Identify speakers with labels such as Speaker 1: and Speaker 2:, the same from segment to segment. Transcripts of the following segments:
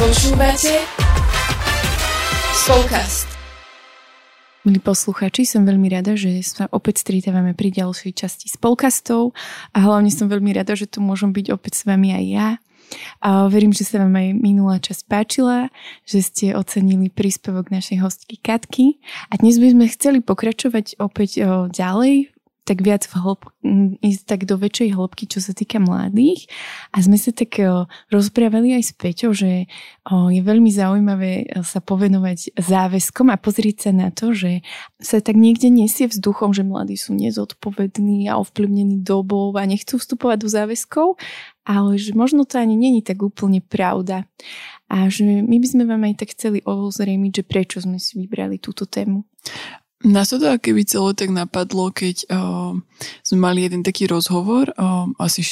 Speaker 1: Počúvate Spolkast.
Speaker 2: Milí posluchači, som veľmi rada, že sa opäť stretávame pri ďalšej časti spolkastov a hlavne som veľmi rada, že tu môžem byť opäť s vami aj ja. A verím, že sa vám aj minulá časť páčila, že ste ocenili príspevok našej hostky Katky a dnes by sme chceli pokračovať opäť ďalej tak viac v hĺb, ísť tak do väčšej hĺbky, čo sa týka mladých. A sme sa tak rozprávali aj s Peťou, že je veľmi zaujímavé sa povenovať záväzkom a pozrieť sa na to, že sa tak niekde nesie vzduchom, že mladí sú nezodpovední a ovplyvnení dobou a nechcú vstupovať do záväzkov, ale že možno to ani není tak úplne pravda. A že my by sme vám aj tak chceli ozrejmiť, že prečo sme si vybrali túto tému.
Speaker 3: Nás to keby celé tak napadlo, keď uh, sme mali jeden taký rozhovor, uh, asi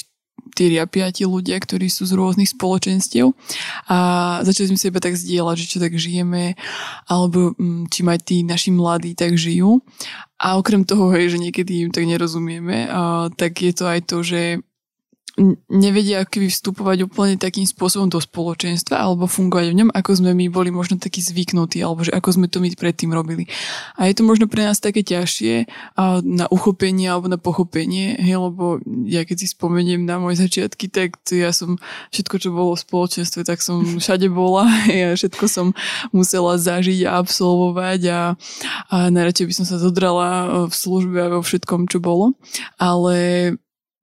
Speaker 3: 4 a 5 ľudia, ktorí sú z rôznych spoločenstiev a začali sme sa iba tak zdieľať, že čo tak žijeme, alebo um, či aj tí naši mladí tak žijú. A okrem toho, hej, že niekedy im tak nerozumieme, uh, tak je to aj to, že nevedia keby vstupovať úplne takým spôsobom do spoločenstva alebo fungovať v ňom, ako sme my boli možno takí zvyknutí alebo že ako sme to my predtým robili. A je to možno pre nás také ťažšie na uchopenie alebo na pochopenie, hej, lebo ja keď si spomeniem na moje začiatky, tak ja som všetko, čo bolo v spoločenstve, tak som všade bola a všetko som musela zažiť a absolvovať a, a najradšej by som sa zodrala v službe a vo všetkom, čo bolo. Ale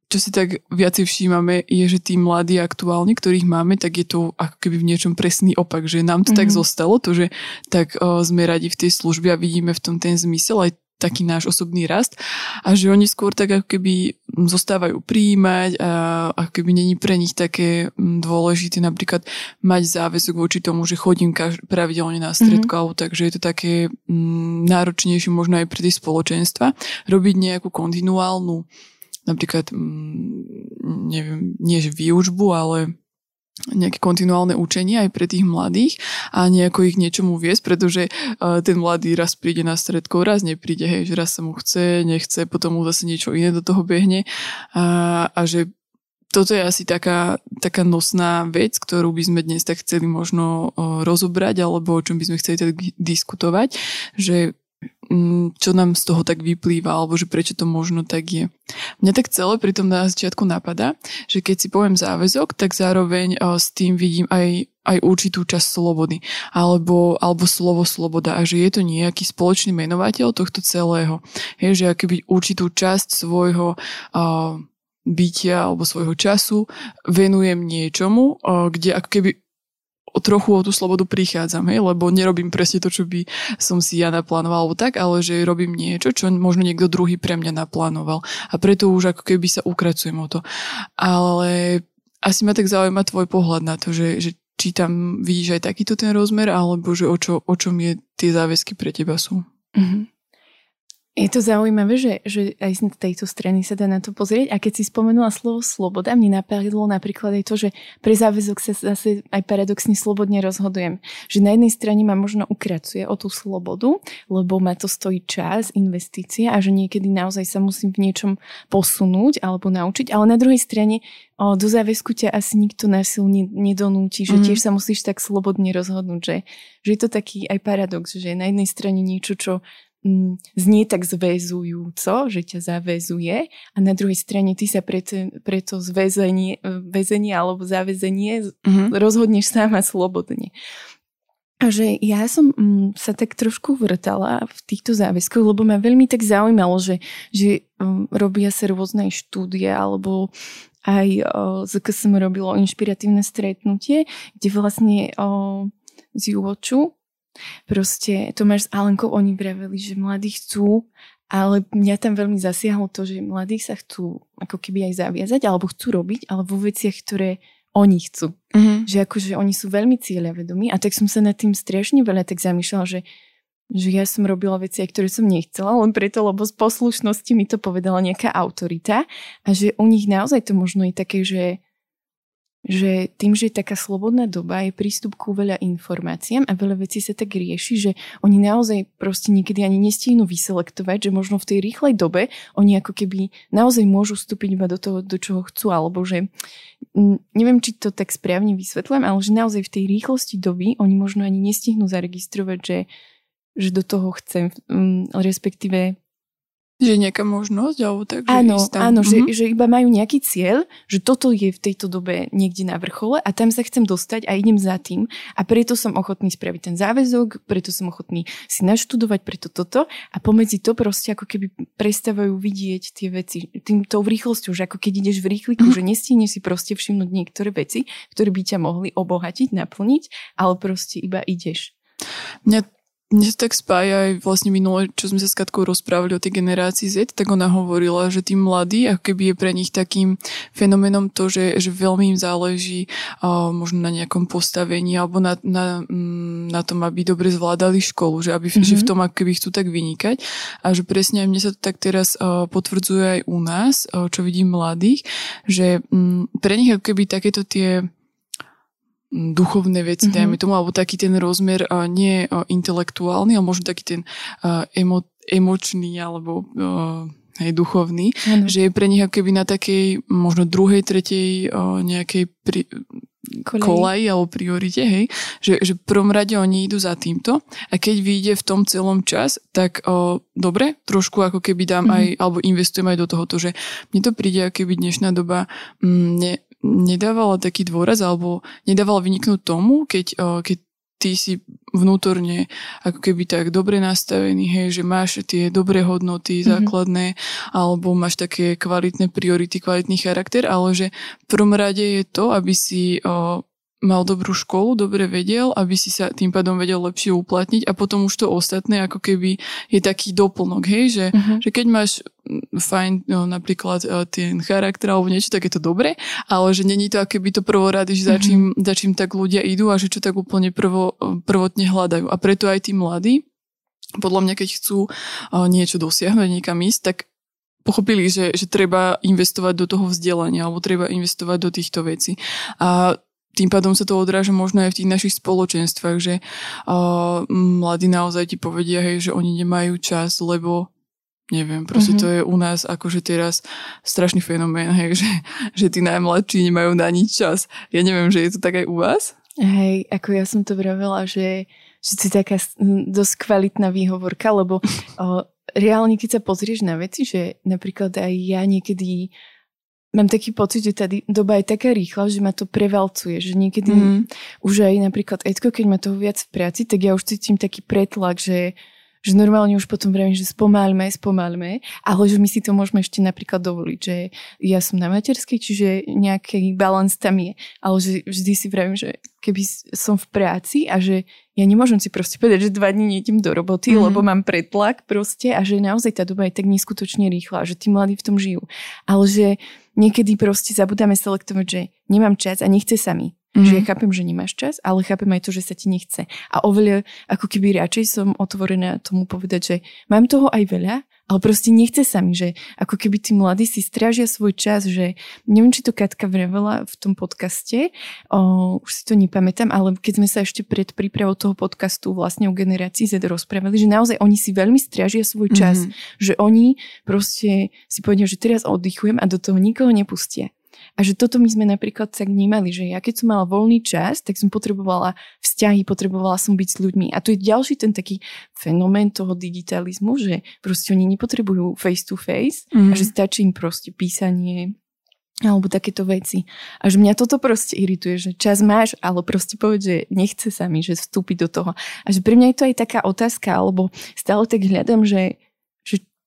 Speaker 3: čo si tak viacej všímame, je, že tí mladí aktuálne, ktorých máme, tak je to ako keby v niečom presný opak, že nám to mm-hmm. tak mhm. zostalo, to, že tak o, sme radi v tej službe a vidíme v tom ten zmysel, aj taký náš osobný rast a že oni skôr tak ako keby zostávajú príjmať a ako keby není pre nich také dôležité napríklad mať záväzok voči tomu, že chodím každ- pravidelne na stredko, mm-hmm. alebo takže je to také m, náročnejšie možno aj pre tie spoločenstva robiť nejakú kontinuálnu napríklad, mm, neviem, nie výučbu, ale nejaké kontinuálne učenie aj pre tých mladých a nejako ich niečomu viesť, pretože uh, ten mladý raz príde na stredko, raz nepríde, hej, že raz sa mu chce, nechce, potom mu zase niečo iné do toho behne. A, a že toto je asi taká, taká nosná vec, ktorú by sme dnes tak chceli možno uh, rozobrať alebo o čom by sme chceli tak diskutovať, že čo nám z toho tak vyplýva, alebo že prečo to možno tak je. Mňa tak celé pri tom na začiatku napadá, že keď si poviem záväzok, tak zároveň s tým vidím aj, aj určitú časť slobody, alebo, alebo slovo sloboda a že je to nejaký spoločný menovateľ tohto celého. Je, že akoby určitú časť svojho uh, bytia alebo svojho času venujem niečomu, uh, kde ako keby trochu o tú slobodu prichádzam, hej, lebo nerobím presne to, čo by som si ja naplánoval alebo tak, ale že robím niečo, čo možno niekto druhý pre mňa naplánoval. A preto už ako keby sa ukracujem o to. Ale asi ma tak zaujíma tvoj pohľad na to, že, že či tam vidíš aj takýto ten rozmer, alebo že o, čo, o čom je tie záväzky pre teba sú. Mm-hmm.
Speaker 2: Je to zaujímavé, že, že aj z tejto strany sa dá na to pozrieť. A keď si spomenula slovo sloboda, mne napadlo napríklad aj to, že pre záväzok sa zase aj paradoxne slobodne rozhodujem. Že na jednej strane ma možno ukracuje o tú slobodu, lebo ma to stojí čas, investície a že niekedy naozaj sa musím v niečom posunúť alebo naučiť. Ale na druhej strane o, do záväzku ťa asi nikto násilne nedonúti, že mm. tiež sa musíš tak slobodne rozhodnúť, že, že je to taký aj paradox, že na jednej strane niečo, čo znie tak zväzujúco, že ťa zavezuje a na druhej strane ty sa pre, pre to zväzenie, väzenie alebo zavezenie mm-hmm. rozhodneš sama slobodne. A že ja som mm, sa tak trošku vrtala v týchto záväzkoch, lebo ma veľmi tak zaujímalo, že, že um, robia sa rôzne štúdie alebo aj o, som robilo inšpiratívne stretnutie, kde vlastne o, z Juvoču Proste Tomáš s Alenkou, oni vraveli, že mladí chcú, ale mňa tam veľmi zasiahlo to, že mladí sa chcú ako keby aj zaviazať, alebo chcú robiť, ale vo veciach, ktoré oni chcú. Mm-hmm. Že akože oni sú veľmi cieľavedomí a tak som sa nad tým strašne veľa tak zamýšľala, že že ja som robila veci, ktoré som nechcela, len preto, lebo z poslušnosti mi to povedala nejaká autorita a že u nich naozaj to možno je také, že že tým, že je taká slobodná doba, je prístup ku veľa informáciám a veľa vecí sa tak rieši, že oni naozaj proste niekedy ani nestihnú vyselektovať, že možno v tej rýchlej dobe oni ako keby naozaj môžu vstúpiť iba do toho, do čoho chcú, alebo že neviem, či to tak správne vysvetľujem, ale že naozaj v tej rýchlosti doby oni možno ani nestihnú zaregistrovať, že, že do toho chcem, respektíve
Speaker 3: že je nejaká možnosť, alebo tak?
Speaker 2: Áno, že áno mm-hmm. že, že iba majú nejaký cieľ, že toto je v tejto dobe niekde na vrchole a tam sa chcem dostať a idem za tým a preto som ochotný spraviť ten záväzok, preto som ochotný si naštudovať preto toto a pomedzi to proste ako keby prestávajú vidieť tie veci týmto rýchlosťou, že ako keď ideš v rýchliku, mm-hmm. že nestihneš si proste všimnúť niektoré veci, ktoré by ťa mohli obohatiť, naplniť, ale proste iba ideš.
Speaker 3: Mňa mne sa tak spája aj vlastne minule, čo sme sa s Katkou rozprávali o tej generácii Z, tak ona hovorila, že tí mladí, ako keby je pre nich takým fenomenom to, že, že veľmi im záleží uh, možno na nejakom postavení alebo na, na, mm, na tom, aby dobre zvládali školu, že, aby, mm-hmm. že v mhm. tom ako keby chcú tak vynikať a že presne aj mne sa to tak teraz uh, potvrdzuje aj u nás, uh, čo vidím mladých, že um, pre nich ako keby takéto tie duchovné veci, mm-hmm. dajme tomu, alebo taký ten rozmer uh, nie uh, intelektuálny, ale možno taký ten uh, emo, emočný alebo uh, hej, duchovný, ano. že je pre nich ako keby na takej možno druhej, tretej uh, nejakej pri, kolaji alebo priorite, hej, že, že v prvom rade oni idú za týmto a keď vyjde v tom celom čas, tak uh, dobre, trošku ako keby dám mm-hmm. aj, alebo investujem aj do tohoto, že mne to príde ako keby dnešná doba mm, ne, nedávala taký dôraz alebo nedávala vyniknúť tomu, keď, keď ty si vnútorne ako keby tak dobre nastavený, hej, že máš tie dobré hodnoty mm-hmm. základné alebo máš také kvalitné priority, kvalitný charakter, ale že v prvom rade je to, aby si o, mal dobrú školu, dobre vedel, aby si sa tým pádom vedel lepšie uplatniť a potom už to ostatné ako keby je taký doplnok, hej, že, uh-huh. že keď máš fajn no, napríklad uh, ten charakter alebo niečo, tak je to dobre, ale že není to akoby to prvorady, že za čím, uh-huh. za čím tak ľudia idú a že čo tak úplne prvo, prvotne hľadajú. A preto aj tí mladí, podľa mňa, keď chcú uh, niečo dosiahnuť, niekam ísť, tak pochopili, že, že treba investovať do toho vzdelania alebo treba investovať do týchto vecí. A tým pádom sa to odráža možno aj v tých našich spoločenstvách, že uh, mladí naozaj ti povedia, hej, že oni nemajú čas, lebo neviem, proste mm-hmm. to je u nás akože teraz strašný fenomén, hej, že, že tí najmladší nemajú na nič čas. Ja neviem, že je to tak aj u vás?
Speaker 2: Hej, ako ja som to vravela, že, že si taká dosť kvalitná výhovorka, lebo o, reálne, keď sa pozrieš na veci, že napríklad aj ja niekedy mám taký pocit, že tá doba je taká rýchla, že ma to prevalcuje, že niekedy mm. už aj napríklad Edko, keď ma toho viac v práci, tak ja už cítim taký pretlak, že že normálne už potom vravím, že spomalme, spomalme, ale že my si to môžeme ešte napríklad dovoliť, že ja som na materskej, čiže nejaký balans tam je, ale že vždy si vravím, že keby som v práci a že ja nemôžem si proste povedať, že dva dní nejdem do roboty, mm-hmm. lebo mám pretlak proste a že naozaj tá doba je tak neskutočne rýchla, že tí mladí v tom žijú. Ale že niekedy proste zabudáme selektovať, že nemám čas a nechce sa mi. Mm-hmm. Že ja mhm. chápem, že nemáš čas, ale chápem aj to, že sa ti nechce. A oveľa, ako keby radšej som otvorená tomu povedať, že mám toho aj veľa, ale proste nechce sa mi, že ako keby tí mladí si strážia svoj čas, že neviem, či to Katka vrevela v tom podcaste, o, už si to nepamätám, ale keď sme sa ešte pred prípravou toho podcastu vlastne o generácii Z rozprávali, že naozaj oni si veľmi strážia svoj čas, mm-hmm. že oni proste si povedia, že teraz oddychujem a do toho nikoho nepustia. A že toto my sme napríklad tak vnímali, že ja keď som mala voľný čas, tak som potrebovala vzťahy, potrebovala som byť s ľuďmi. A to je ďalší ten taký fenomén toho digitalizmu, že proste oni nepotrebujú face to face mm. a mhm. že stačí im proste písanie, alebo takéto veci. A že mňa toto proste irituje, že čas máš, ale proste povedz, že nechce sa mi, že vstúpiť do toho. A že pre mňa je to aj taká otázka, alebo stále tak hľadám, že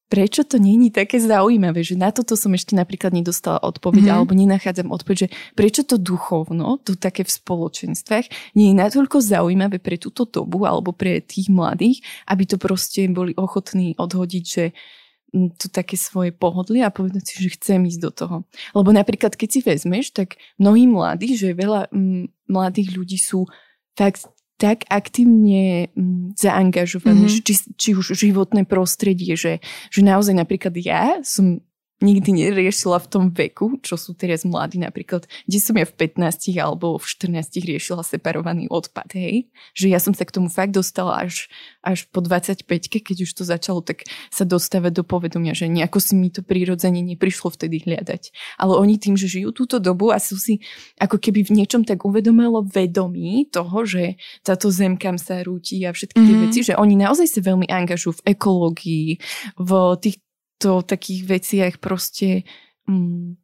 Speaker 2: prečo to není také zaujímavé, že na toto som ešte napríklad nedostala odpoveď, mm-hmm. alebo nenachádzam odpoveď, že prečo to duchovno, to také v spoločenstvách, nie je natoľko zaujímavé pre túto dobu alebo pre tých mladých, aby to proste boli ochotní odhodiť, že mm, to také svoje pohodlie a povedať si, že chcem ísť do toho. Lebo napríklad, keď si vezmeš, tak mnohí mladí, že veľa mm, mladých ľudí sú fakt tak aktívne mm, zaangažované, mm-hmm. či, či už životné prostredie, že, že naozaj napríklad ja som nikdy neriešila v tom veku, čo sú teraz mladí napríklad, kde som ja v 15 alebo v 14 riešila separovaný odpad, hej. Že ja som sa k tomu fakt dostala až, až po 25 keď už to začalo tak sa dostávať do povedomia, že nejako si mi to prirodzene neprišlo vtedy hľadať. Ale oni tým, že žijú túto dobu a sú si ako keby v niečom tak uvedomilo vedomí toho, že táto zem kam sa rúti a všetky tie mm-hmm. veci, že oni naozaj sa veľmi angažujú v ekológii, v tých to takých veciach proste mm,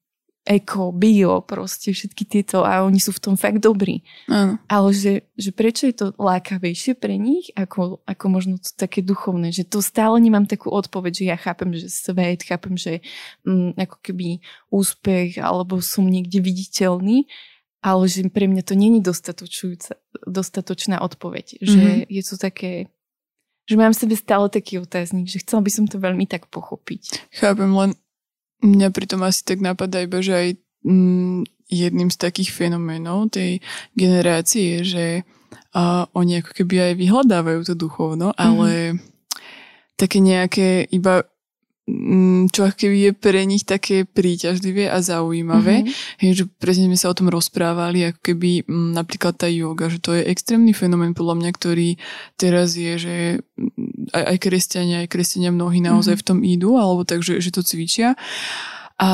Speaker 2: eko, bio, proste všetky tieto a oni sú v tom fakt dobrí.
Speaker 3: Áno.
Speaker 2: Ale že, že prečo je to lákavejšie pre nich ako, ako možno to také duchovné, že to stále nemám takú odpoveď, že ja chápem, že svet, chápem, že mm, ako keby úspech alebo som niekde viditeľný, ale že pre mňa to není dostatočná odpoveď, mm-hmm. že je to také že mám v sebe stále taký otáznik, že chcela by som to veľmi tak pochopiť.
Speaker 3: Chápem, len mňa pritom asi tak napadá iba, že aj mm, jedným z takých fenoménov tej generácie je, že a oni ako keby aj vyhľadávajú to duchovno, ale mm-hmm. také nejaké iba Mm, čo keby je pre nich také príťažlivé a zaujímavé. Mm-hmm. Hej, že presne sme sa o tom rozprávali, ako keby m, mm, napríklad tá yoga, že to je extrémny fenomén podľa mňa, ktorý teraz je, že mm, aj, aj kresťania, aj kresťania mnohí naozaj mm-hmm. v tom idú, alebo tak, že, že to cvičia. A,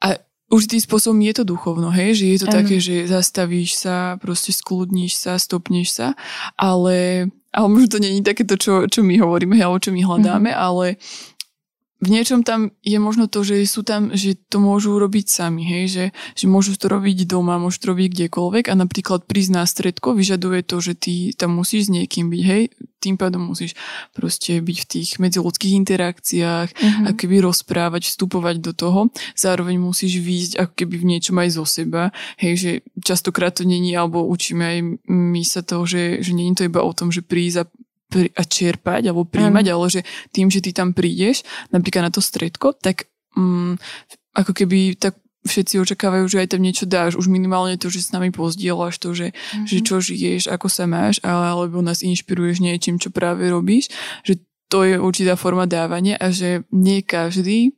Speaker 3: a už tým spôsobom je to duchovno, hej, že je to ano. také, že zastavíš sa, proste skľudníš sa, stopneš sa, ale, ale možno to není takéto, čo, čo my hovoríme, alebo čo my hľadáme, mm-hmm. ale v niečom tam je možno to, že sú tam, že to môžu robiť sami, hej, že, že môžu to robiť doma, môžu to robiť kdekoľvek a napríklad prísť na stredko vyžaduje to, že ty tam musíš s niekým byť, hej, tým pádom musíš proste byť v tých medziludských interakciách, mm-hmm. ako keby rozprávať, vstupovať do toho, zároveň musíš výjsť ako keby v niečom aj zo seba, hej, že častokrát to není, alebo učíme aj my sa to, že, že není to iba o tom, že prísť a a čerpať alebo príjmať, mm. ale že tým, že ty tam prídeš napríklad na to stredko, tak mm, ako keby tak všetci očakávajú, že aj tam niečo dáš. Už minimálne to, že s nami pozdieľaš to, že, mm-hmm. že čo žiješ, ako sa máš, ale, alebo nás inšpiruješ niečím, čo práve robíš. Že to je určitá forma dávania a že nie každý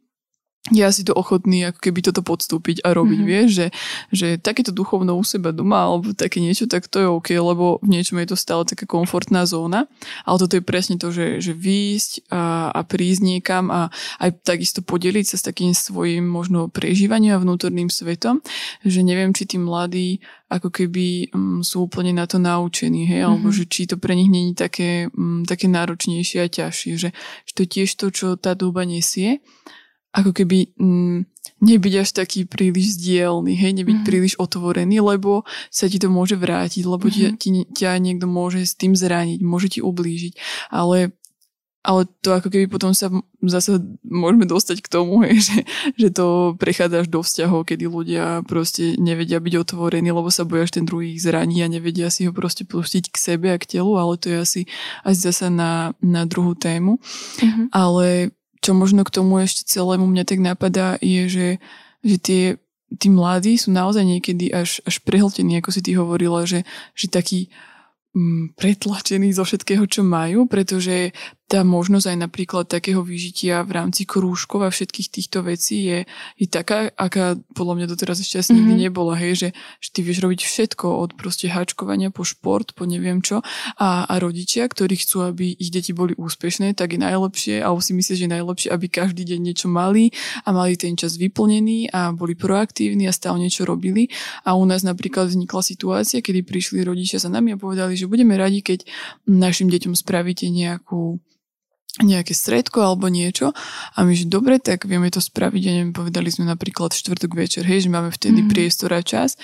Speaker 3: ja si to ochotný ako keby toto podstúpiť a robiť, mm-hmm. vieš, že, že takéto duchovno u seba doma alebo také niečo, tak to je OK, lebo v niečom je to stále taká komfortná zóna, ale toto je presne to, že, že výjsť a, a prísť niekam a aj takisto podeliť sa s takým svojim možno prežívaním a vnútorným svetom, že neviem, či tí mladí ako keby um, sú úplne na to naučení, hej, mm-hmm. alebo že či to pre nich není také, um, také náročnejšie a ťažšie, že, že to je tiež to, čo tá doba nesie ako keby mm, nebyť až taký príliš zdielný, hej, nebyť mm-hmm. príliš otvorený, lebo sa ti to môže vrátiť, lebo mm-hmm. ti, ťa niekto môže s tým zraniť, môže ti ublížiť, ale ale to ako keby potom sa zase môžeme dostať k tomu, hej, že, že to prechádza až do vzťahov, kedy ľudia proste nevedia byť otvorení, lebo sa boja, že ten druhý ich zraní a nevedia si ho proste pustiť k sebe a k telu, ale to je asi, asi zase na, na druhú tému. Mm-hmm. Ale čo možno k tomu ešte celému mňa tak napadá, je, že, že tie, tí mladí sú naozaj niekedy až, až prehltení, ako si ty hovorila, že, že taký mm, pretlačení zo všetkého, čo majú, pretože tá možnosť aj napríklad takého vyžitia v rámci krúžkov a všetkých týchto vecí je, je taká, aká podľa mňa doteraz ešte asi mm-hmm. nikdy mhm. nebola, hej, že, že ty vieš robiť všetko od proste háčkovania po šport, po neviem čo a, a rodičia, ktorí chcú, aby ich deti boli úspešné, tak je najlepšie, alebo si myslíš, že je najlepšie, aby každý deň niečo mali a mali ten čas vyplnený a boli proaktívni a stále niečo robili a u nás napríklad vznikla situácia, kedy prišli rodičia za nami a povedali, že budeme radi, keď našim deťom spravíte nejakú nejaké stredko alebo niečo a my, že dobre, tak vieme to spraviť a neviem, povedali sme napríklad štvrtok večer, hej, že máme vtedy mm-hmm. priestor a čas,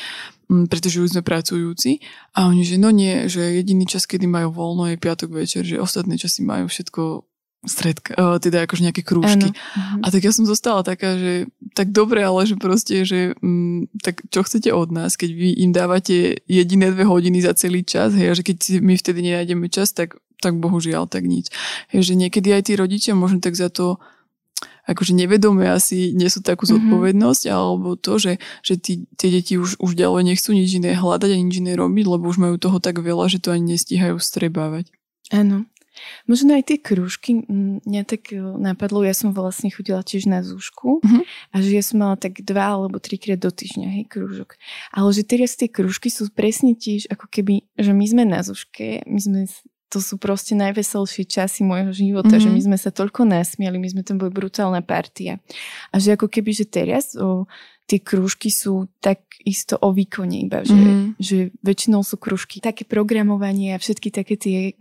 Speaker 3: m, pretože už sme pracujúci a oni, že no nie, že jediný čas, kedy majú voľno je piatok večer, že ostatné časy majú všetko stredka, uh, teda akože nejaké krúžky. Ano. A tak ja som zostala taká, že tak dobre, ale že proste, že um, tak čo chcete od nás, keď vy im dávate jediné dve hodiny za celý čas, hej, a že keď my vtedy nenájdeme čas, tak tak bohužiaľ tak nič. Je, že niekedy aj tí rodičia možno tak za to akože nevedome asi nesú takú mhm. zodpovednosť, mm-hmm. alebo to, že, že tí, tie deti už, už ďalej nechcú nič iné hľadať a nič iné robiť, lebo už majú toho tak veľa, že to ani nestíhajú strebávať.
Speaker 2: Áno. Možno aj tie krúžky, mňa tak e, napadlo, ja som vlastne chodila tiež na zúšku uh-huh. a že ja som mala tak dva alebo trikrát do týždňa, hej, krúžok. Ale že teraz tie krúžky sú presne tiež ako keby, že my sme na zúške, my sme to sú proste najveselšie časy môjho života, mm-hmm. že my sme sa toľko nasmiali, my sme tam boli brutálna partia. A že ako keby, že teraz o, tie krúžky sú tak isto o výkone iba, že, mm-hmm. že väčšinou sú krúžky také programovanie a všetky také tie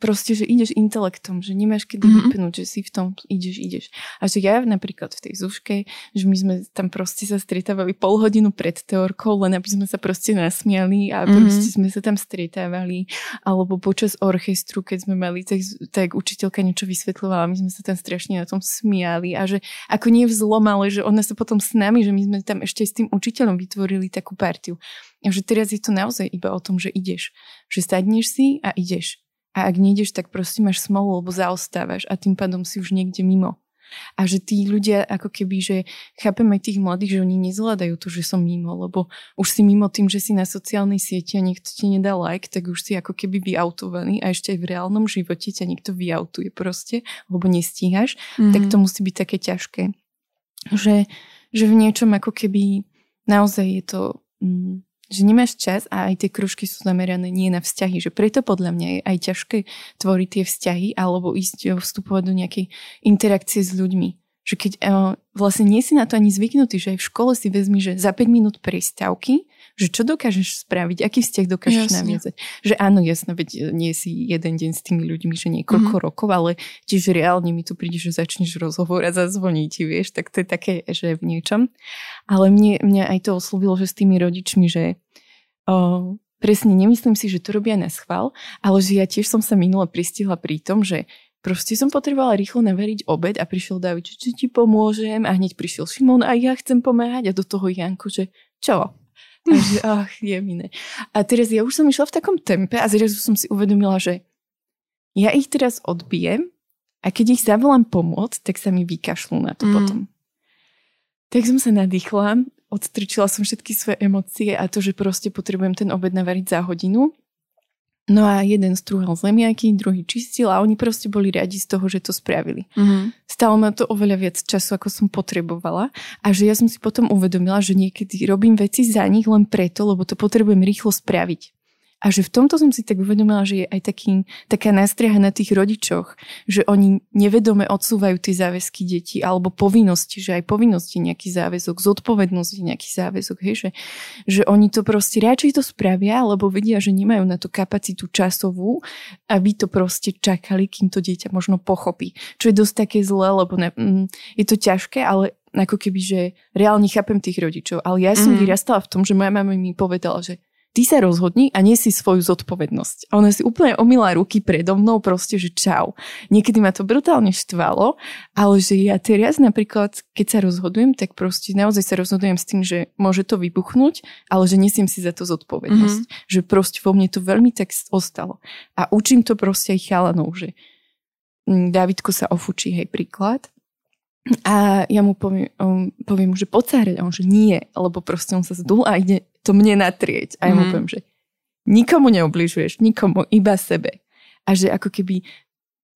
Speaker 2: proste, že ideš intelektom, že nemáš kedy mm-hmm. vypnúť, že si v tom ideš, ideš. A že ja napríklad v tej zúške, že my sme tam proste sa stretávali pol hodinu pred teorkou, len aby sme sa proste nasmiali a mm-hmm. proste sme sa tam stretávali. Alebo počas orchestru, keď sme mali, tak, tak učiteľka niečo vysvetľovala, my sme sa tam strašne na tom smiali a že ako nie vzlom, ale že ona sa potom s nami, že my sme tam ešte s tým učiteľom vytvorili takú partiu. A že teraz je to naozaj iba o tom, že ideš. Že sadneš si a ideš. A ak nejdeš, tak proste máš smolu, lebo zaostávaš a tým pádom si už niekde mimo. A že tí ľudia, ako keby, že chápem aj tých mladých, že oni nezvládajú to, že som mimo, lebo už si mimo tým, že si na sociálnej sieti a niekto ti nedá like, tak už si ako keby vyautovaný a ešte aj v reálnom živote ťa niekto vyautuje proste, lebo nestíhaš, mm-hmm. tak to musí byť také ťažké. Že, že v niečom ako keby naozaj je to... Mm, že nemáš čas a aj tie kružky sú zamerané nie na vzťahy, že preto podľa mňa je aj ťažké tvoriť tie vzťahy alebo ísť vstupovať do nejakej interakcie s ľuďmi. Že keď uh, vlastne nie si na to ani zvyknutý, že aj v škole si vezmi, že za 5 minút prestávky, že čo dokážeš spraviť, aký vzťah dokážeš jasne. naviazať. Že áno, jasno, veď nie si jeden deň s tými ľuďmi, že niekoľko mm-hmm. rokov, ale tiež reálne mi tu príde, že začneš rozhovor a zazvoní ti, vieš, tak to je také, že v niečom. Ale mne, mňa aj to oslovilo, že s tými rodičmi, že o, presne nemyslím si, že to robia na schvál, ale že ja tiež som sa minule pristihla pri tom, že Proste som potrebovala rýchlo navariť obed a prišiel David, že či ti pomôžem a hneď prišiel Šimon a ja chcem pomáhať a do toho Janko, že čo? A že ach, je miné. A teraz ja už som išla v takom tempe a zrazu som si uvedomila, že ja ich teraz odbijem a keď ich zavolám pomôcť, tak sa mi vykašľú na to mm. potom. Tak som sa nadýchla, odstrčila som všetky svoje emócie a to, že proste potrebujem ten obed navariť za hodinu No a jeden strúhal zemiaky, druhý čistil a oni proste boli radi z toho, že to spravili. Mm-hmm. Stalo ma to oveľa viac času, ako som potrebovala a že ja som si potom uvedomila, že niekedy robím veci za nich len preto, lebo to potrebujem rýchlo spraviť. A že v tomto som si tak uvedomila, že je aj taký, taká nástrieha na tých rodičoch, že oni nevedome odsúvajú tie záväzky detí alebo povinnosti, že aj povinnosti nejaký záväzok, zodpovednosť je nejaký záväzok, hej, že, že oni to proste radšej to spravia, lebo vedia, že nemajú na to kapacitu časovú, aby to proste čakali, kým to dieťa možno pochopí. Čo je dosť také zlé, lebo ne, mm, je to ťažké, ale ako keby, že reálne chápem tých rodičov. Ale ja som mm. vyrastala v tom, že moja mama mi povedala, že ty sa rozhodni a nesi svoju zodpovednosť. A ona si úplne omila ruky predo mnou, proste, že čau. Niekedy ma to brutálne štvalo, ale že ja teraz napríklad, keď sa rozhodujem, tak proste naozaj sa rozhodujem s tým, že môže to vybuchnúť, ale že nesiem si za to zodpovednosť. Mm-hmm. Že proste vo mne to veľmi tak ostalo. A učím to proste aj chalanov, že mm, Davidko sa ofučí, hej, príklad. A ja mu poviem, um, poviem že poď. A on, že nie, lebo proste on sa zdul a ide to mne natrieť. A ja mu mm. poviem, že nikomu neubližuješ, nikomu, iba sebe. A že ako keby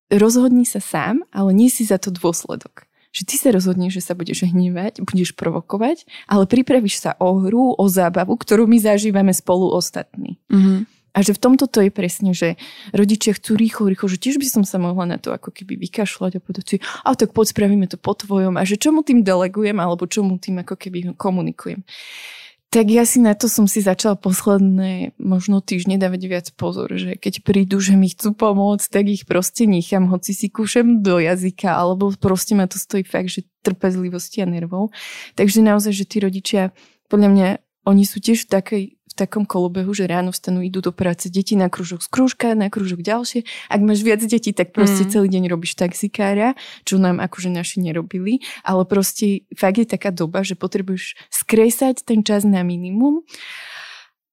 Speaker 2: rozhodni sa sám, ale nie si za to dôsledok. Že ty sa rozhodneš, že sa budeš hnívať, budeš provokovať, ale pripravíš sa o hru, o zábavu, ktorú my zažívame spolu ostatní. Mm-hmm. A že v tomto to je presne, že rodičia chcú rýchlo, rýchlo, že tiež by som sa mohla na to ako keby vykašľať a povedať si, a tak poď spravíme to po tvojom a že čo mu tým delegujem alebo čo mu tým ako keby komunikujem. Tak ja si na to som si začala posledné možno týždne dávať viac pozor, že keď prídu, že mi chcú pomôcť, tak ich proste nechám, hoci si kúšem do jazyka, alebo proste ma to stojí fakt, že trpezlivosti a nervov. Takže naozaj, že tí rodičia, podľa mňa, oni sú tiež v takej takom kolobehu, že ráno vstanú, idú do práce, deti na kružok z krúžka, na kružok ďalšie. Ak máš viac detí, tak proste mm. celý deň robíš taxikára, čo nám akože naši nerobili. Ale proste fakt je taká doba, že potrebuješ skresať ten čas na minimum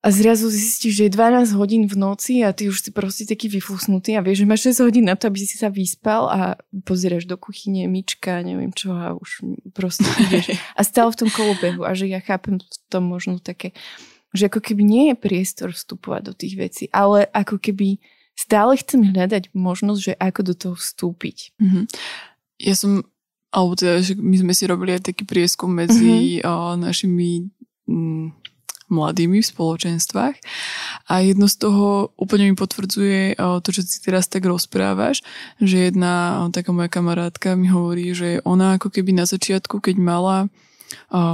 Speaker 2: a zrazu zistíš, že je 12 hodín v noci a ty už si proste taký vyfúsnutý a vieš, že máš 6 hodín na to, aby si sa vyspal a pozeráš do kuchyne, myčka, neviem čo a už proste ideš. A stále v tom kolobehu a že ja chápem v tom možno také že ako keby nie je priestor vstupovať do tých vecí, ale ako keby stále chcem hľadať možnosť, že ako do toho vstúpiť.
Speaker 3: Mm-hmm. Ja som, alebo teda, že my sme si robili aj taký prieskum medzi mm-hmm. uh, našimi mm, mladými v spoločenstvách. A jedno z toho úplne mi potvrdzuje to, čo si teraz tak rozprávaš, že jedna taká moja kamarátka mi hovorí, že ona ako keby na začiatku, keď mala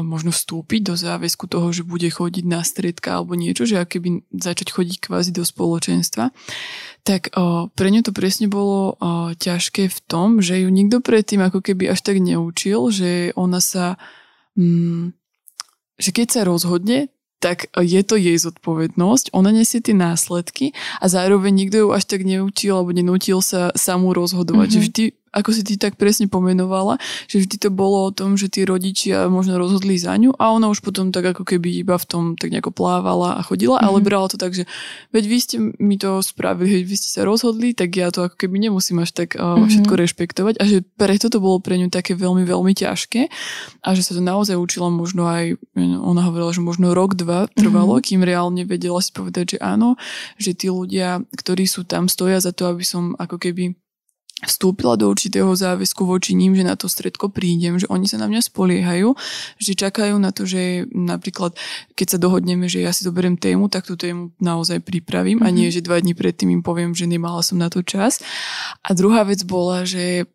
Speaker 3: možno vstúpiť do záväzku toho, že bude chodiť na stredka alebo niečo, že keby začať chodiť kvázi do spoločenstva, tak pre ňu to presne bolo ťažké v tom, že ju nikto predtým ako keby až tak neučil, že ona sa... Mm, že keď sa rozhodne, tak je to jej zodpovednosť, ona nesie tie následky a zároveň nikto ju až tak neučil alebo nenútil sa samú rozhodovať. Mm-hmm. Že vždy ako si ty tak presne pomenovala, že vždy to bolo o tom, že tí rodičia možno rozhodli za ňu a ona už potom tak ako keby iba v tom tak nejako plávala a chodila, mm-hmm. ale brala to tak, že veď vy ste mi to spravili, veď vy ste sa rozhodli, tak ja to ako keby nemusím až tak uh, mm-hmm. všetko rešpektovať a že preto to bolo pre ňu také veľmi, veľmi ťažké a že sa to naozaj učila možno aj, ona hovorila, že možno rok, dva trvalo, mm-hmm. kým reálne vedela si povedať, že áno, že tí ľudia, ktorí sú tam, stoja za to, aby som ako keby vstúpila do určitého záväzku voči ním, že na to stredko prídem, že oni sa na mňa spoliehajú, že čakajú na to, že napríklad, keď sa dohodneme, že ja si zoberiem tému, tak tú tému naozaj pripravím mm-hmm. a nie, mhm. že dva dní predtým im poviem, že nemala som na to čas. A druhá vec bola, že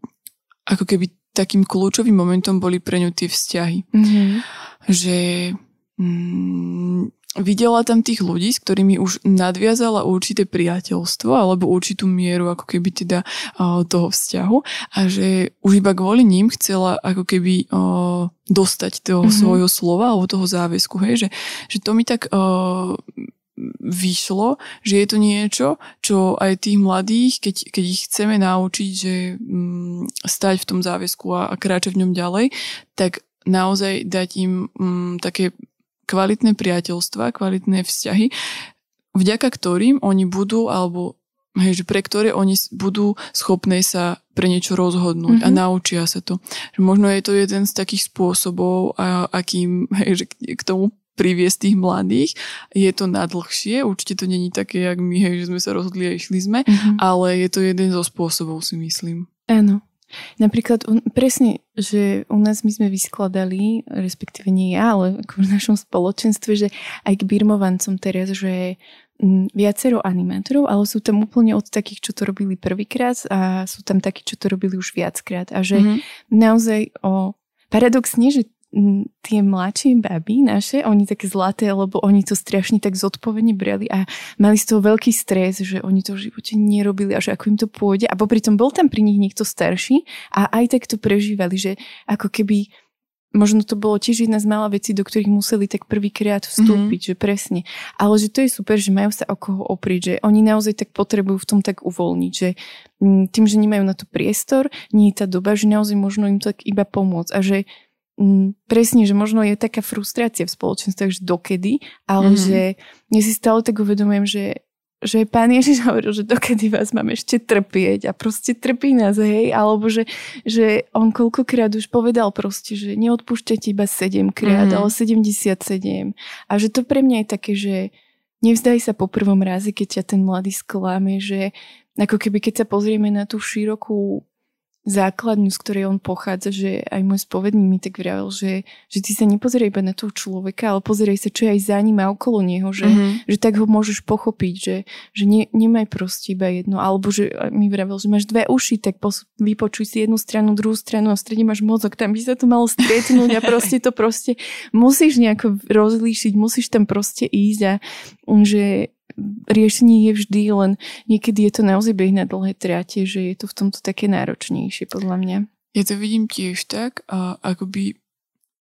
Speaker 3: ako keby takým kľúčovým momentom boli pre ňu tie vzťahy. Mm-hmm. Že mm, videla tam tých ľudí, s ktorými už nadviazala určité priateľstvo alebo určitú mieru ako keby teda toho vzťahu a že už iba kvôli ním chcela ako keby dostať toho mm-hmm. svojho slova alebo toho záväzku, hej, že, že to mi tak vyšlo, že je to niečo, čo aj tých mladých, keď, keď ich chceme naučiť, že um, stať v tom záväzku a, a kráčať v ňom ďalej, tak naozaj dať im um, také kvalitné priateľstva, kvalitné vzťahy, vďaka ktorým oni budú, alebo hej, že pre ktoré oni budú schopné sa pre niečo rozhodnúť mm-hmm. a mhm. naučia sa to. Že možno je to jeden z takých spôsobov, a, akým hej, že k tomu priviesť tých mladých. Je to nadlhšie, určite to není také, jak my, hej, že sme sa rozhodli a išli sme, mm-hmm. ale je to jeden zo spôsobov, si myslím.
Speaker 2: Áno. Napríklad presne, že u nás my sme vyskladali, respektíve nie ja, ale ako v našom spoločenstve, že aj k birmovancom teraz, že viacero animátorov, ale sú tam úplne od takých, čo to robili prvýkrát a sú tam takí, čo to robili už viackrát. A že mm-hmm. naozaj o paradoxne, že tie mladšie baby naše, oni také zlaté, lebo oni to strašne tak zodpovedne brali a mali z toho veľký stres, že oni to v živote nerobili a že ako im to pôjde. A popri tom bol tam pri nich niekto starší a aj tak to prežívali, že ako keby možno to bolo tiež jedna z mála vecí, do ktorých museli tak prvýkrát vstúpiť, mm-hmm. že presne. Ale že to je super, že majú sa o koho oprieť, že oni naozaj tak potrebujú v tom tak uvoľniť, že tým, že nemajú na to priestor, nie je tá doba, že naozaj možno im tak iba pomôcť a že presne, že možno je taká frustrácia v spoločenstvách, že dokedy, ale mm-hmm. že ja si stále tak uvedomujem, že že pán Ježiš hovoril, že dokedy vás mám ešte trpieť a proste trpí nás, hej, alebo že, že on koľkokrát už povedal proste, že neodpúšťate iba 7 krát, mm-hmm. ale 77 a že to pre mňa je také, že nevzdaj sa po prvom raze, keď ťa ten mladý sklame, že ako keby keď sa pozrieme na tú širokú základňu, z ktorej on pochádza, že aj môj spovedník mi tak vravel, že, že ty sa nepozeraj iba na toho človeka, ale pozeraj sa, čo je aj za ním a okolo neho, že, mm-hmm. že tak ho môžeš pochopiť, že, že ne, nemaj proste iba jedno, alebo že mi vravel, že máš dve uši, tak pos, vypočuj si jednu stranu, druhú stranu a v strede máš mozog, tam by sa to malo stretnúť a proste to proste musíš nejako rozlíšiť, musíš tam proste ísť a že riešenie je vždy, len niekedy je to naozaj beh na dlhé tráte, že je to v tomto také náročnejšie podľa mňa.
Speaker 3: Ja to vidím tiež tak, a akoby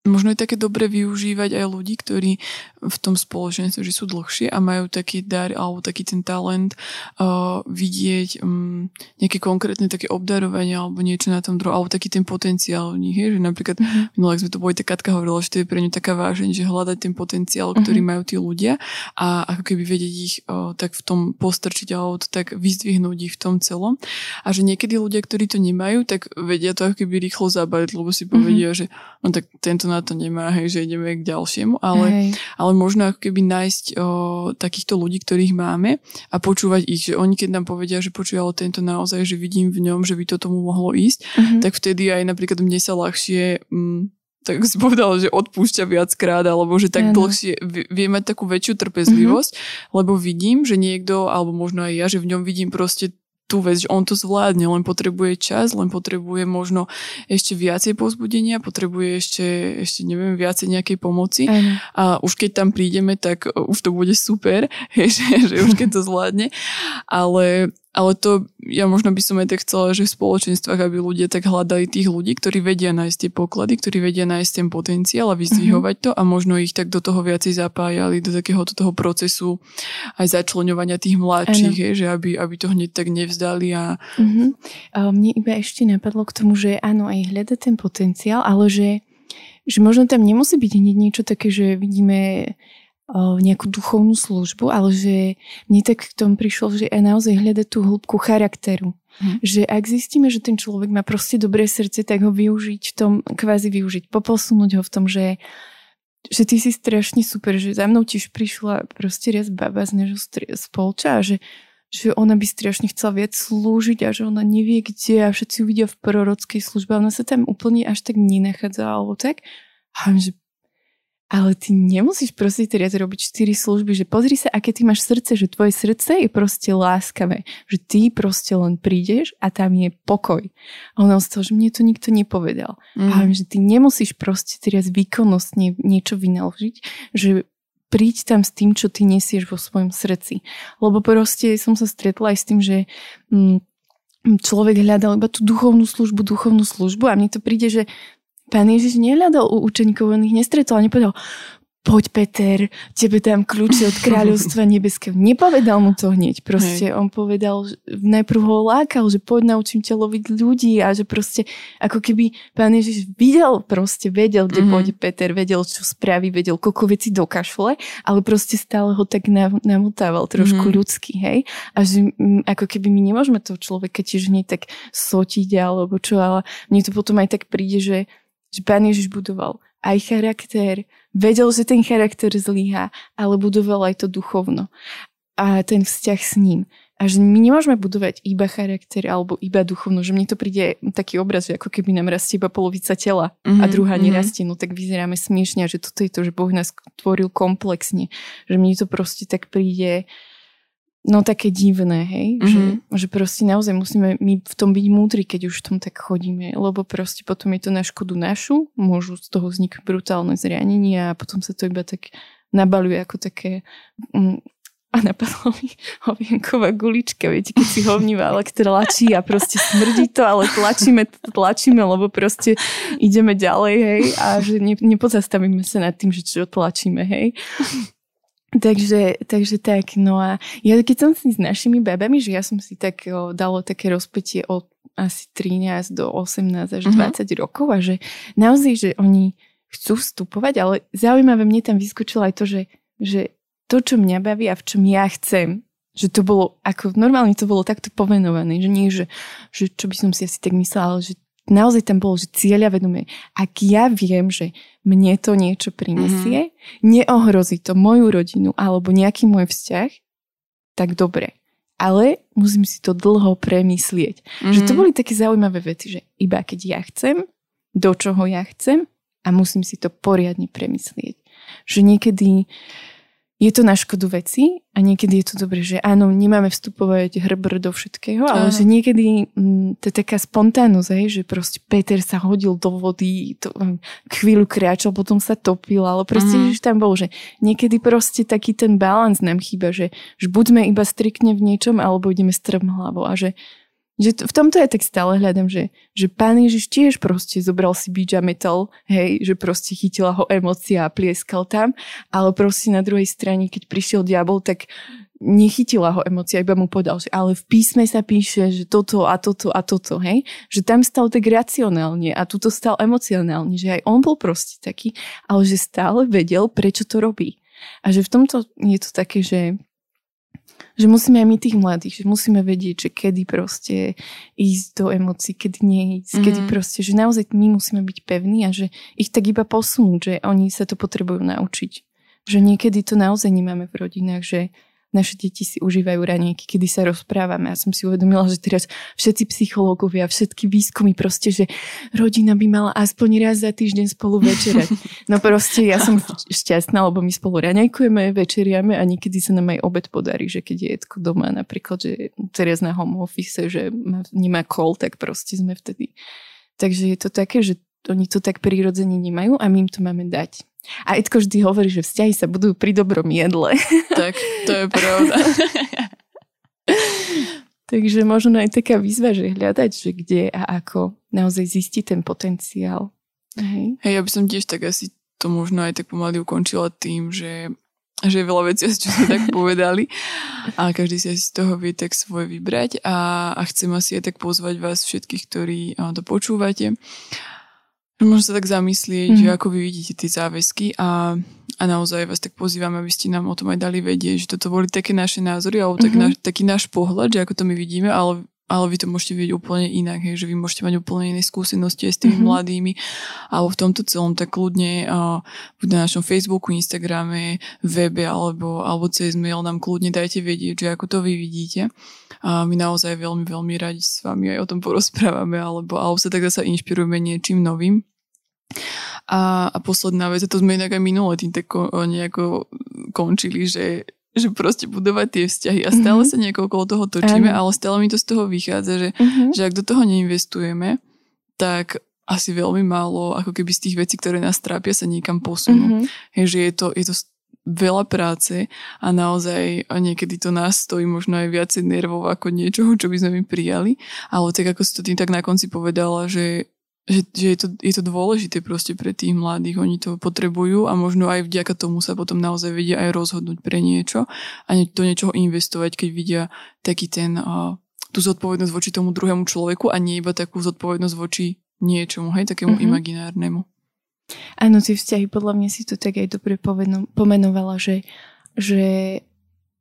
Speaker 3: možno je také dobre využívať aj ľudí, ktorí v tom spoločenstve, že sú dlhšie a majú taký dar alebo taký ten talent uh, vidieť um, nejaké konkrétne také obdarovanie alebo niečo na tom druhom, alebo taký ten potenciál v nich, je, že napríklad mm-hmm. minulé sme to boli, tak Katka hovorila, že to je pre ňu taká váženie, že hľadať ten potenciál, ktorý mm-hmm. majú tí ľudia a ako keby vedieť ich uh, tak v tom postrčiť alebo to tak vyzdvihnúť ich v tom celom a že niekedy ľudia, ktorí to nemajú, tak vedia to ako keby rýchlo zabaliť, lebo si povedia, mm-hmm. že no tak tento na to nemá, hej, že ideme k ďalšiemu, ale, ale možno ako keby nájsť o, takýchto ľudí, ktorých máme a počúvať ich, že oni keď nám povedia, že počúvalo tento naozaj, že vidím v ňom, že by to tomu mohlo ísť, mm-hmm. tak vtedy aj napríklad mne sa ľahšie mm, tak si povedala, že odpúšťa viackrát, alebo že tak ano. dlhšie vie mať takú väčšiu trpezlivosť, mm-hmm. lebo vidím, že niekto, alebo možno aj ja, že v ňom vidím proste tú vec, že on to zvládne, len potrebuje čas, len potrebuje možno ešte viacej pozbudenia, potrebuje ešte, ešte neviem, viacej nejakej pomoci Ano. a už keď tam prídeme, tak už to bude super, že, že už keď to zvládne, ale ale to, ja možno by som aj tak chcela, že v spoločenstvách, aby ľudia tak hľadali tých ľudí, ktorí vedia nájsť tie poklady, ktorí vedia nájsť ten potenciál a vyzdvihovať mm-hmm. to a možno ich tak do toho viacej zapájali, do takého do toho procesu aj začlenovania tých mladších, je, že aby, aby to hneď tak nevzdali. A...
Speaker 2: Mm-hmm. A mne iba ešte napadlo k tomu, že áno, aj hľada ten potenciál, ale že, že možno tam nemusí byť hneď niečo také, že vidíme nejakú duchovnú službu, ale že mne tak k tomu prišlo, že aj naozaj hľadať tú hĺbku charakteru. Hm. Že ak zistíme, že ten človek má proste dobré srdce, tak ho využiť v tom, kvázi využiť, poposunúť ho v tom, že že ty si strašne super, že za mnou tiež prišla proste raz baba z nežo spolča a že, že ona by strašne chcela viac slúžiť a že ona nevie kde a všetci ju vidia v prorockej službe a ona sa tam úplne až tak nenachádza alebo tak. A že ale ty nemusíš proste teraz robiť štyri služby, že pozri sa, aké ty máš srdce, že tvoje srdce je proste láskavé, že ty proste len prídeš a tam je pokoj. A ona ostala, že mne to nikto nepovedal. Mm. A viem, že ty nemusíš proste teraz výkonnostne niečo vynaložiť, že príď tam s tým, čo ty nesieš vo svojom srdci. Lebo proste som sa stretla aj s tým, že mm, človek hľadal iba tú duchovnú službu, duchovnú službu a mne to príde, že Pán Ježiš nehľadal u učeníkov, on ich nestretol a nepovedal, poď Peter, tebe dám kľúče od kráľovstva nebeského. Nepovedal mu to hneď. Proste Hej. on povedal, najprv ho lákal, že poď naučím ťa loviť ľudí a že proste ako keby pán Ježiš videl, proste vedel, kde mm-hmm. pôjde Peter, vedel, čo spraví, vedel, koľko vecí dokašle, ale proste stále ho tak namotával trošku mm-hmm. ľudský, hej. A že m, ako keby my nemôžeme toho človeka tiež hneď tak sotiť alebo čo, ale mne to potom aj tak príde, že že Pán Ježiš budoval aj charakter, vedel, že ten charakter zlyhá, ale budoval aj to duchovno a ten vzťah s ním. A že my nemôžeme budovať iba charakter alebo iba duchovno, že mne to príde taký obraz, že ako keby nám rastie iba polovica tela mm-hmm, a mhm, druhá mm-hmm. nerastie, no tak vyzeráme smiešne že toto je to, že Boh nás tvoril komplexne. Že mne to proste tak príde no také divné, hej, mm-hmm. že, mhm. že proste naozaj musíme my v tom byť múdri, keď už v tom tak chodíme, lebo proste potom je to na škodu našu, môžu z toho vzniknúť brutálne zranenia a potom sa to iba tak nabaluje ako také mm, a napadlo mi hovienková gulička, viete, keď si hovníva tlačí a proste smrdí to, ale tlačíme, tlačíme, lebo proste ideme ďalej, hej, a že ne, nepozastavíme sa nad tým, že čo tlačíme, hej. Takže, takže tak, no a ja keď som si s našimi bebami, že ja som si tak o, dalo také rozpetie od asi 13 do 18 až uh-huh. Mhm. 20 rokov a že naozaj, že oni chcú vstupovať, ale zaujímavé mne tam vyskočilo aj to, že, že to, čo mňa baví a v čom ja chcem, že to bolo, ako normálne to bolo takto povenované, že nie, že, že čo by som si asi tak myslela, ale že naozaj tam bolo, že cieľa vedomie. Ak ja viem, že mne to niečo prinesie, mm-hmm. neohrozí to moju rodinu alebo nejaký môj vzťah, tak dobre. Ale musím si to dlho premyslieť. Mm-hmm. Že to mhm. boli také zaujímavé veci, že iba keď ja chcem, do čoho ja chcem a musím si to poriadne premyslieť. Že niekedy je to na škodu veci a niekedy je to dobré, že áno, nemáme vstupovať hrbr do všetkého, ale áno. že niekedy m, mm, to je taká spontánnosť, hej, že proste Peter sa hodil do vody, to, m, chvíľu kráčal, potom sa topil, ale proste, mm. že tam bol, že niekedy proste taký ten balans nám chýba, že, že buďme iba striktne v niečom, alebo ideme strm hlavou a že že v tomto ja tak stále hľadám, že, že pán Ježiš tiež proste zobral si beach a metal, hej, že proste chytila ho emócia a plieskal tam, ale proste na druhej strane, keď prišiel diabol, tak nechytila ho emócia, iba mu povedal, že ale v písme sa píše, že toto a toto a toto, hej, že tam stal tak racionálne a tuto stal emocionálne, že aj on bol proste taký, ale že stále vedel, prečo to robí. A že v tomto je to také, že že musíme aj my tých mladých, že musíme vedieť, že kedy proste ísť do emócií, kedy neísť, mm-hmm. kedy proste, že naozaj my musíme byť pevní a že ich tak iba posunúť, že oni sa to potrebujú naučiť. Že niekedy to naozaj nemáme v rodinách, že naše deti si užívajú ranejky, kedy sa rozprávame. Ja som si uvedomila, že teraz všetci psychológovia, všetky výskumy proste, že rodina by mala aspoň raz za týždeň spolu večerať. No proste ja som šťastná, lebo my spolu raňajkujeme, večeriame a niekedy sa nám aj obed podarí, že keď je Edko doma napríklad, že teraz na home office, že má, nemá kol, tak proste sme vtedy. Takže je to také, že oni to tak prirodzene nemajú a my im to máme dať. A Edko vždy hovorí, že vzťahy sa budú pri dobrom jedle.
Speaker 3: Tak, to je pravda.
Speaker 2: Takže možno aj taká výzva, že hľadať, že kde a ako naozaj zistiť ten potenciál.
Speaker 3: Hej. Hej, ja by som tiež tak asi to možno aj tak pomaly ukončila tým, že, že je veľa vecí, čo sme tak povedali a každý si asi z toho vie tak svoje vybrať a, a chcem asi aj tak pozvať vás všetkých, ktorí to počúvate Možno sa tak zamyslieť, mm. že mhm. ako vy vidíte tie záväzky a, a naozaj vás tak pozývam, aby ste nám o tom aj dali vedieť, že toto boli také naše názory alebo mm-hmm. tak naš, taký náš pohľad, že ako to my vidíme, ale, ale vy to môžete vidieť úplne inak, hej, že vy môžete mať úplne iné skúsenosti aj s tými mm-hmm. mladými alebo v tomto celom tak kľudne uh, na našom Facebooku, Instagrame, webe alebo, alebo cez mail nám kľudne dajte vedieť, že ako to vy vidíte. A my naozaj veľmi, veľmi radi s vami aj o tom porozprávame alebo, alebo sa tak zase inšpirujeme niečím novým. A, a posledná vec, a to sme inak aj minulé tým tak nejako končili, že, že proste budovať tie vzťahy a stále mm-hmm. sa nejako okolo toho točíme, ano. ale stále mi to z toho vychádza, že, mm-hmm. že ak do toho neinvestujeme, tak asi veľmi málo ako keby z tých vecí, ktoré nás trápia, sa niekam posunú. Mm-hmm. Hej, že je to, je to veľa práce a naozaj a niekedy to nás stojí možno aj viacej nervov ako niečoho, čo by sme my prijali. Ale tak ako si to tým tak na konci povedala, že že, že je, to, je to dôležité proste pre tých mladých, oni to potrebujú a možno aj vďaka tomu sa potom naozaj vedia aj rozhodnúť pre niečo a do niečoho investovať, keď vidia taký ten, uh, tú zodpovednosť voči tomu druhému človeku a nie iba takú zodpovednosť voči niečomu, hej, takému mm-hmm. imaginárnemu.
Speaker 2: Áno, tie vzťahy, podľa mňa si to tak aj dobre pomenovala, že, že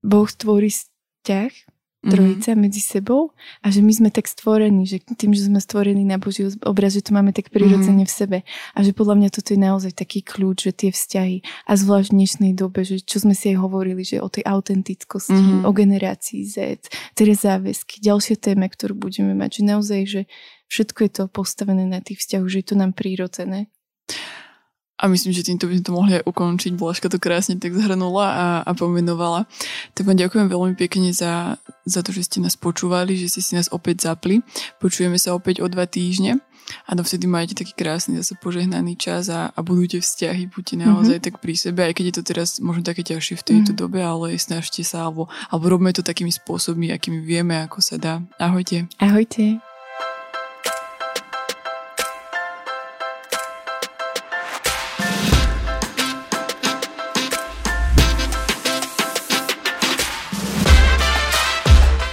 Speaker 2: Boh tvorí vzťah trojica mm-hmm. medzi sebou a že my sme tak stvorení, že tým, že sme stvorení na Boží obraz, že to máme tak prirodzene mm-hmm. v sebe a že podľa mňa toto je naozaj taký kľúč, že tie vzťahy a zvlášť v dnešnej dobe, že čo sme si aj hovorili, že o tej autentickosti, mm-hmm. o generácii Z, teda záväzky, ďalšie téme, ktorú budeme mať, že naozaj, že všetko je to postavené na tých vzťahoch, že je to nám prírodzené.
Speaker 3: A myslím, že týmto by sme to mohli aj ukončiť. Blažka to krásne tak zhrnula a, a pomenovala. Tak vám ďakujem veľmi pekne za, za to, že ste nás počúvali, že ste si nás opäť zapli. Počujeme sa opäť o dva týždne. A dovtedy majte taký krásny zase požehnaný čas a, a budujte vzťahy, buďte naozaj mm-hmm. tak pri sebe, aj keď je to teraz možno také ťažšie v tejto mm-hmm. dobe, ale snažte sa, alebo, alebo robme to takými spôsobmi, akými vieme, ako sa dá. Ahojte.
Speaker 2: Ahojte.